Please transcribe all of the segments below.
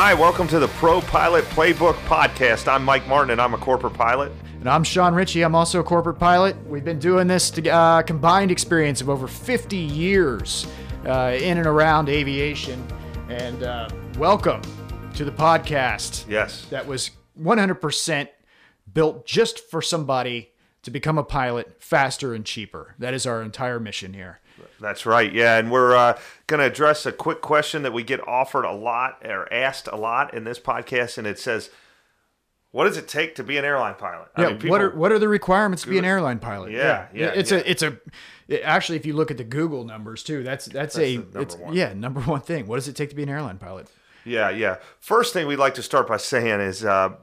Hi, welcome to the Pro Pilot Playbook Podcast. I'm Mike Martin, and I'm a corporate pilot. And I'm Sean Ritchie. I'm also a corporate pilot. We've been doing this to, uh, combined experience of over 50 years uh, in and around aviation. And uh, welcome to the podcast. Yes. That was 100% built just for somebody to become a pilot faster and cheaper. That is our entire mission here. That's right. Yeah, and we're uh, going to address a quick question that we get offered a lot or asked a lot in this podcast, and it says, "What does it take to be an airline pilot?" I yeah. Mean, what are what are the requirements to be an airline pilot? Yeah, yeah. yeah it's yeah. a it's a it, actually if you look at the Google numbers too, that's that's, that's a it's one. yeah number one thing. What does it take to be an airline pilot? Yeah, yeah. First thing we'd like to start by saying is. Uh,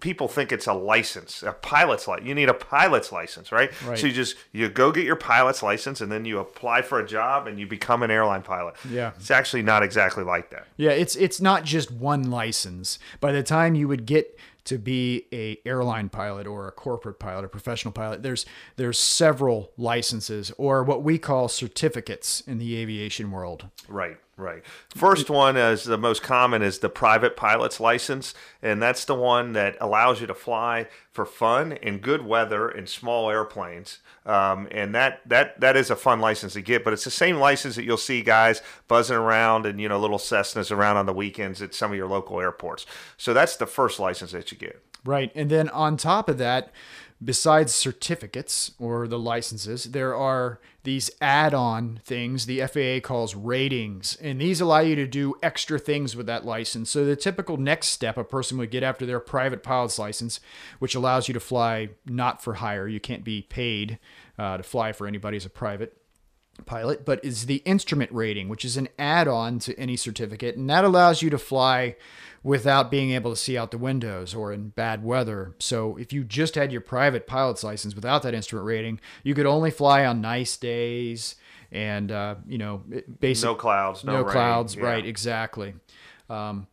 people think it's a license, a pilot's license. You need a pilot's license, right? right? So you just you go get your pilot's license and then you apply for a job and you become an airline pilot. Yeah. It's actually not exactly like that. Yeah, it's it's not just one license. By the time you would get to be a airline pilot or a corporate pilot or professional pilot there's there's several licenses or what we call certificates in the aviation world right Right. First one is the most common is the private pilot's license, and that's the one that allows you to fly for fun and good weather and small airplanes. Um, and that that that is a fun license to get, but it's the same license that you'll see guys buzzing around and you know little Cessnas around on the weekends at some of your local airports. So that's the first license that you get. Right, and then on top of that besides certificates or the licenses, there are these add on things the FAA calls ratings, and these allow you to do extra things with that license. So, the typical next step a person would get after their private pilot's license, which allows you to fly not for hire, you can't be paid uh, to fly for anybody as a private pilot, but is the instrument rating, which is an add on to any certificate, and that allows you to fly without being able to see out the windows or in bad weather. So if you just had your private pilot's license without that instrument rating, you could only fly on nice days and uh, you know basically no clouds, no, no clouds, yeah. right? Exactly. Um,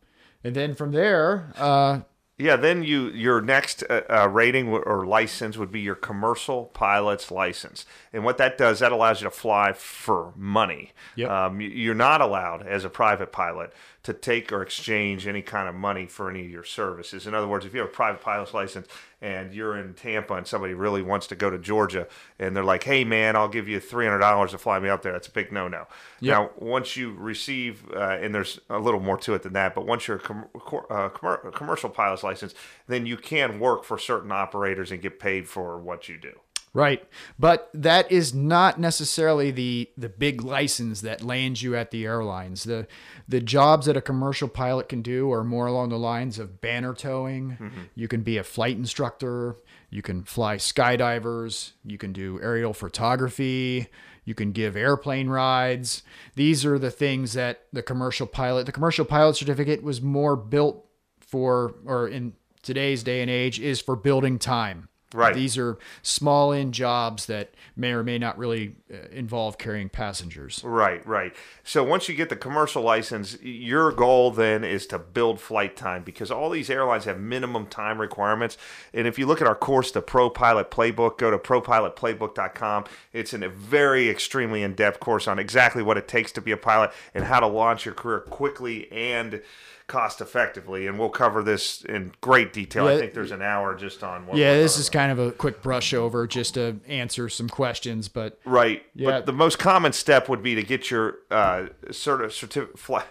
and then from there, uh, yeah, then you your next uh, uh, rating or license would be your commercial pilot's license, and what that does that allows you to fly for money. Yep. Um, you're not allowed as a private pilot to take or exchange any kind of money for any of your services. In other words, if you have a private pilot's license and you're in Tampa and somebody really wants to go to Georgia and they're like, "Hey, man, I'll give you three hundred dollars to fly me up there," that's a big no-no. Yep. Now, once you receive, uh, and there's a little more to it than that, but once you're a, com- uh, com- commercial pilot's license, then you can work for certain operators and get paid for what you do. Right. But that is not necessarily the the big license that lands you at the airlines. The the jobs that a commercial pilot can do are more along the lines of banner towing. Mm-hmm. You can be a flight instructor, you can fly skydivers, you can do aerial photography, you can give airplane rides. These are the things that the commercial pilot, the commercial pilot certificate was more built for or in today's day and age is for building time. Right. These are small in jobs that may or may not really uh, involve carrying passengers. Right, right. So once you get the commercial license, your goal then is to build flight time because all these airlines have minimum time requirements. And if you look at our course, the Pro Pilot Playbook, go to propilotplaybook.com. It's a very extremely in-depth course on exactly what it takes to be a pilot and how to launch your career quickly and cost effectively. And we'll cover this in great detail. Yeah, I think there's an hour just on what Yeah, this is. Kind of a quick brush over just to answer some questions. But right. Yeah. But the most common step would be to get your uh, certi- certi- fly,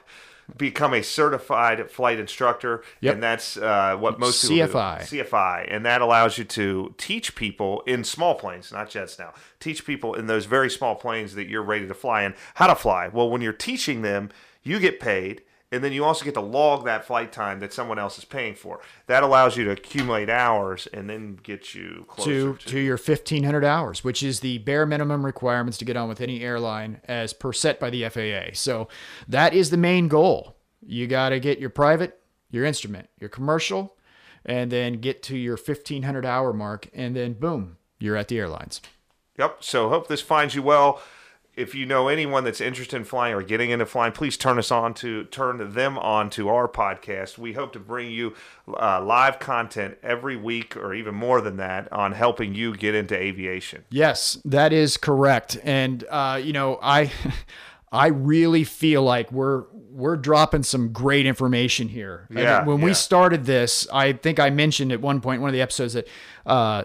become a certified flight instructor. Yep. And that's uh, what most people CFI. do. CFI. And that allows you to teach people in small planes, not jets now, teach people in those very small planes that you're ready to fly in how to fly. Well, when you're teaching them, you get paid and then you also get to log that flight time that someone else is paying for. That allows you to accumulate hours and then get you closer to, to, to your 1500 hours, which is the bare minimum requirements to get on with any airline as per set by the FAA. So that is the main goal. You got to get your private, your instrument, your commercial, and then get to your 1500 hour mark, and then boom, you're at the airlines. Yep. So hope this finds you well if you know anyone that's interested in flying or getting into flying, please turn us on to turn them on to our podcast. We hope to bring you uh, live content every week, or even more than that, on helping you get into aviation. Yes, that is correct. And uh, you know, I. I really feel like we're we're dropping some great information here. I mean, Yeah, when yeah. we started this, I think I mentioned at one point in one of the episodes that uh,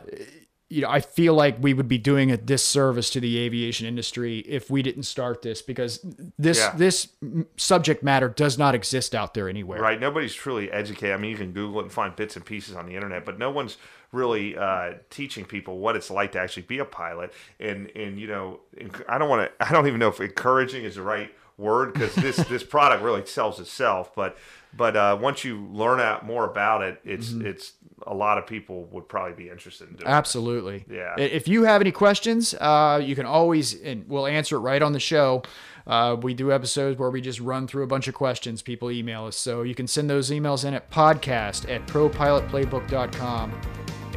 you know, I feel like we would be doing a disservice to the aviation industry if we didn't start this because this Yeah. this subject matter does not exist out there anywhere. Right. Nobody's truly educated. I mean, you can Google it and find bits and pieces on the internet, but no one's really uh, teaching people what it's like to actually be a pilot. And and you know, I don't want to. I don't even know if encouraging is the right word because this this product really sells itself. But but uh, once you learn out more about it, it's Mm-hmm. it's a lot of people would probably be interested in doing. it. Absolutely. Yeah. If you have any questions, uh, you can always, and we'll answer it right on the show. Uh, we do episodes where we just run through a bunch of questions people email us. So you can send those emails in at podcast at propilotplaybook.com.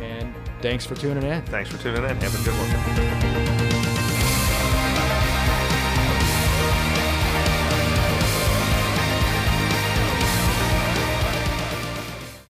And thanks for tuning in. Thanks for tuning in. Have a good one.